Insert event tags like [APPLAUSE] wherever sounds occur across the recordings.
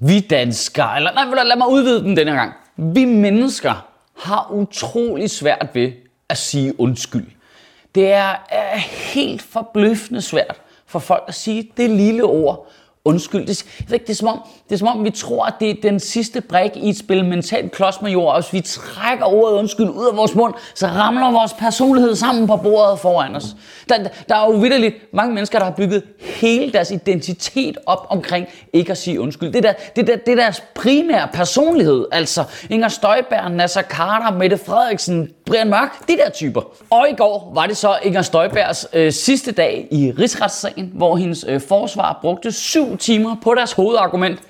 Vi danskere, eller nej, lad- mig udvide den denne gang. Vi mennesker har utrolig svært ved at sige undskyld. Det er, er helt forbløffende svært for folk at sige det lille ord undskyld. Det, jeg ved ikke, det, er som om, det er som om, vi tror, at det er den sidste brik i et spil mentalt klodsmajor, og hvis vi trækker ordet undskyld ud af vores mund, så ramler vores personlighed sammen på bordet foran os. Der, der er jo vidderligt mange mennesker, der har bygget hele deres identitet op omkring ikke at sige undskyld. Det er, der, det, er der, det er deres primære personlighed, altså Inger Støjberg, Nasser Carter, Mette Frederiksen, Brian Mørk, de der typer. Og i går var det så Inger Støjbergs øh, sidste dag i rigsretssagen, hvor hendes øh, forsvar brugte syv timer på deres hovedargument.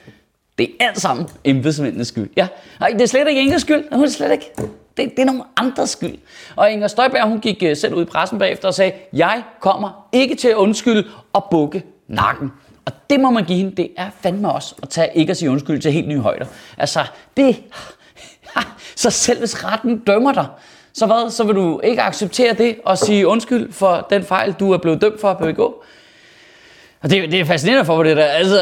Det er alt sammen embedsmændenes skyld. Ja, Nej, det er slet ikke Ingers skyld. Hun er slet ikke. Det, det er nogen andres skyld. Og Inger Støjberg, hun gik øh, selv ud i pressen bagefter og sagde, jeg kommer ikke til at undskylde og bukke nakken. Og det må man give hende, det er fandme også at tage ikke at sige undskyld til helt nye højder. Altså, det... [LAUGHS] Så selv hvis retten dømmer dig, så hvad? Så vil du ikke acceptere det og sige undskyld for den fejl, du er blevet dømt for at begå? Og det, det er fascinerende for mig, det der. Altså,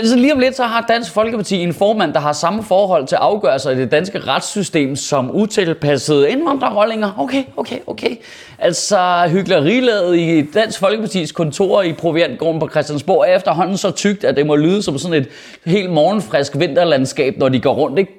øh, så lige om lidt, så har Dansk Folkeparti en formand, der har samme forhold til afgørelser i det danske retssystem som utilpassede indvandrerrollinger. Okay, okay, okay. Altså, hyggelerilaget i Dansk Folkepartis kontor i Proviantgården på Christiansborg er efterhånden så tykt, at det må lyde som sådan et helt morgenfrisk vinterlandskab, når de går rundt, ikke?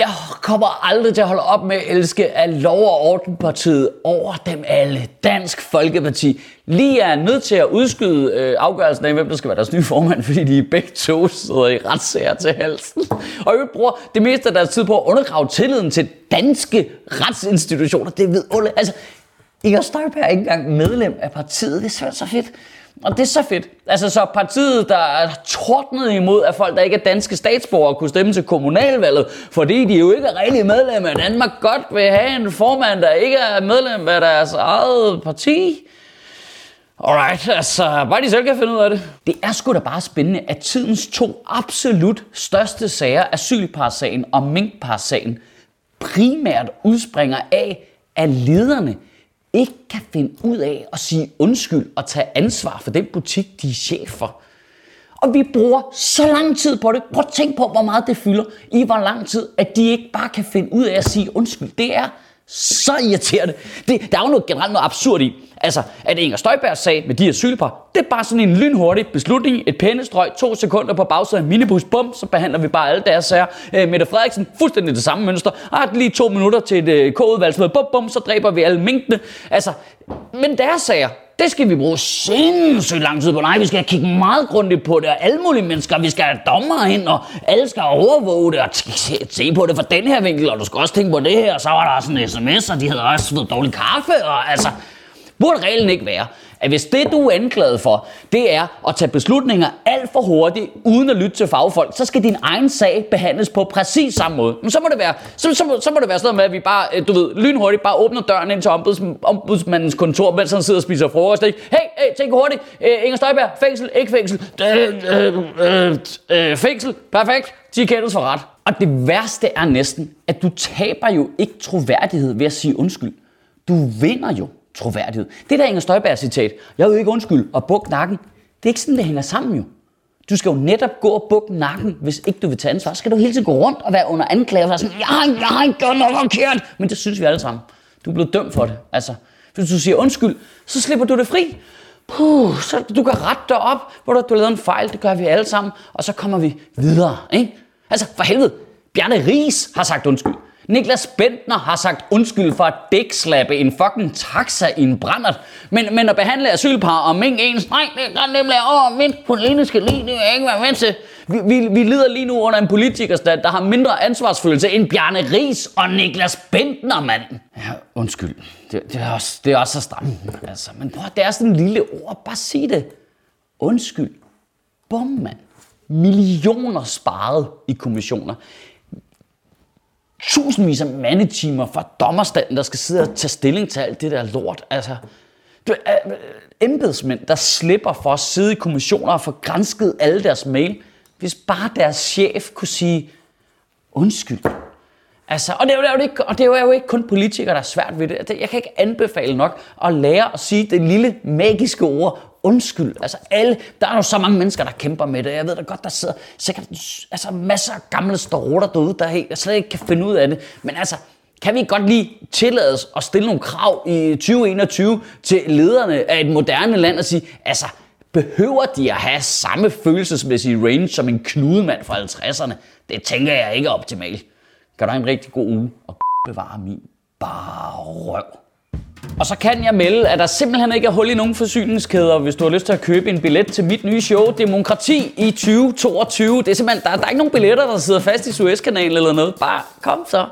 Jeg kommer aldrig til at holde op med at elske at lov og ordenpartiet over dem alle. Dansk Folkeparti. Lige er nødt til at udskyde øh, afgørelsen af, hvem der skal være deres nye formand, [LAUGHS] fordi de begge to sidder i retssager til halsen. Og øvrigt bruger det meste af deres tid på at undergrave tilliden til danske retsinstitutioner. Det ved Olle. Altså, Inger Støjberg er ikke engang medlem af partiet. Det er simpelthen så fedt. Og det er så fedt. Altså så partiet, der er tordnet imod, at folk, der ikke er danske statsborgere, kunne stemme til kommunalvalget, fordi de jo ikke er rigtig medlem af Danmark, godt vil have en formand, der ikke er medlem af deres eget parti. Alright, altså bare de selv kan finde ud af det. Det er sgu da bare spændende, at tidens to absolut største sager, asylparsagen og minkparsagen, primært udspringer af, at lederne ikke kan finde ud af at sige undskyld og tage ansvar for den butik, de er chef for. Og vi bruger så lang tid på det. Prøv at tænk på, hvor meget det fylder i hvor lang tid, at de ikke bare kan finde ud af at sige undskyld. Det er så irriterende. Det, der er jo noget generelt noget absurd i. Altså, at Inger Støjberg sag med de asylpar, det er bare sådan en lynhurtig beslutning, et pændestrøg, to sekunder på bagsiden af minibus, bum, så behandler vi bare alle deres sager. Øh, Mette Frederiksen, fuldstændig det samme mønster. Ah, lige to minutter til et øh, K-udvalgsmøde, bum, bum, så dræber vi alle minkene. Altså, men deres sager, det skal vi bruge sindssygt lang tid på. Nej, vi skal kigge meget grundigt på det, og alle mulige mennesker, vi skal have dommere ind, og alle skal overvåge det, og se, se på det fra den her vinkel, og du skal også tænke på det her, og så var der sådan en sms, og de havde også fået dårlig kaffe, og altså, burde reglen ikke være, at hvis det, du er anklaget for, det er at tage beslutninger alt for hurtigt, uden at lytte til fagfolk, så skal din egen sag behandles på præcis samme måde. Men så må det være, så, så, må, så må det være sådan noget med, at vi bare, øh, du ved, lynhurtigt bare åbner døren ind til ombuds, ombudsmandens kontor, mens han sidder og spiser frokost. Ikke? Hey, hey, tænk hurtigt. Øh, Inger Støjberg, fængsel, ikke fængsel. Øh, øh, øh, øh, fængsel, perfekt. De kendes for ret. Og det værste er næsten, at du taber jo ikke troværdighed ved at sige undskyld. Du vinder jo troværdighed. Det der Inger Støjberg citat, jeg vil ikke undskyld og buk nakken, det er ikke sådan, det hænger sammen jo. Du skal jo netop gå og bukke nakken, hvis ikke du vil tage ansvar. Så skal du hele tiden gå rundt og være under anklage og være sådan, jeg har, jeg har ikke gjort noget forkert. Men det synes vi alle sammen. Du er blevet dømt for det. Altså, hvis du siger undskyld, så slipper du det fri. Puh, så du kan rette dig op, hvor du har lavet en fejl. Det gør vi alle sammen. Og så kommer vi videre. Ikke? Altså, for helvede. Bjarne Ries har sagt undskyld. Niklas Bentner har sagt undskyld for at dækslappe en fucking taxa i en brændert. Men, men at behandle asylpar og mink ens, nej, det kan nemlig over min politiske linje, det vil jeg ikke være med til. Vi, vi, vi lider lige nu under en politikerstand, der har mindre ansvarsfølelse end Bjarne Ries og Niklas Bentner, mand. Ja, undskyld. Det, det, er, også, det er også så stramt. Altså, men prøv, det er sådan en lille ord. Bare sig det. Undskyld. Bum, mand. Millioner sparet i kommissioner. Tusindvis af mandetimer fra dommerstanden, der skal sidde og tage stilling til alt det der lort. Altså, du, øh, øh embedsmænd, der slipper for at sidde i kommissioner og få grænsket alle deres mail, hvis bare deres chef kunne sige undskyld. Altså, og, det er, jo, ikke, og det er jo ikke kun politikere, der er svært ved det. Altså, jeg kan ikke anbefale nok at lære at sige det lille magiske ord undskyld. Altså alle, der er jo så mange mennesker, der kæmper med det. Jeg ved da godt, der sidder sikkert altså, masser af gamle storotter derude, der helt, slet ikke kan finde ud af det. Men altså, kan vi godt lige tillade os at stille nogle krav i 2021 til lederne af et moderne land og sige, altså, behøver de at have samme følelsesmæssige range som en knudemand fra 50'erne? Det tænker jeg ikke er optimalt. Kan du have en rigtig god uge og bevare min bare røv. Og så kan jeg melde, at der simpelthen ikke er hul i nogen forsyningskæder, hvis du har lyst til at købe en billet til mit nye show, Demokrati i 2022. Det er simpelthen, der, der er ikke nogen billetter, der sidder fast i Suezkanalen eller noget. Bare kom så.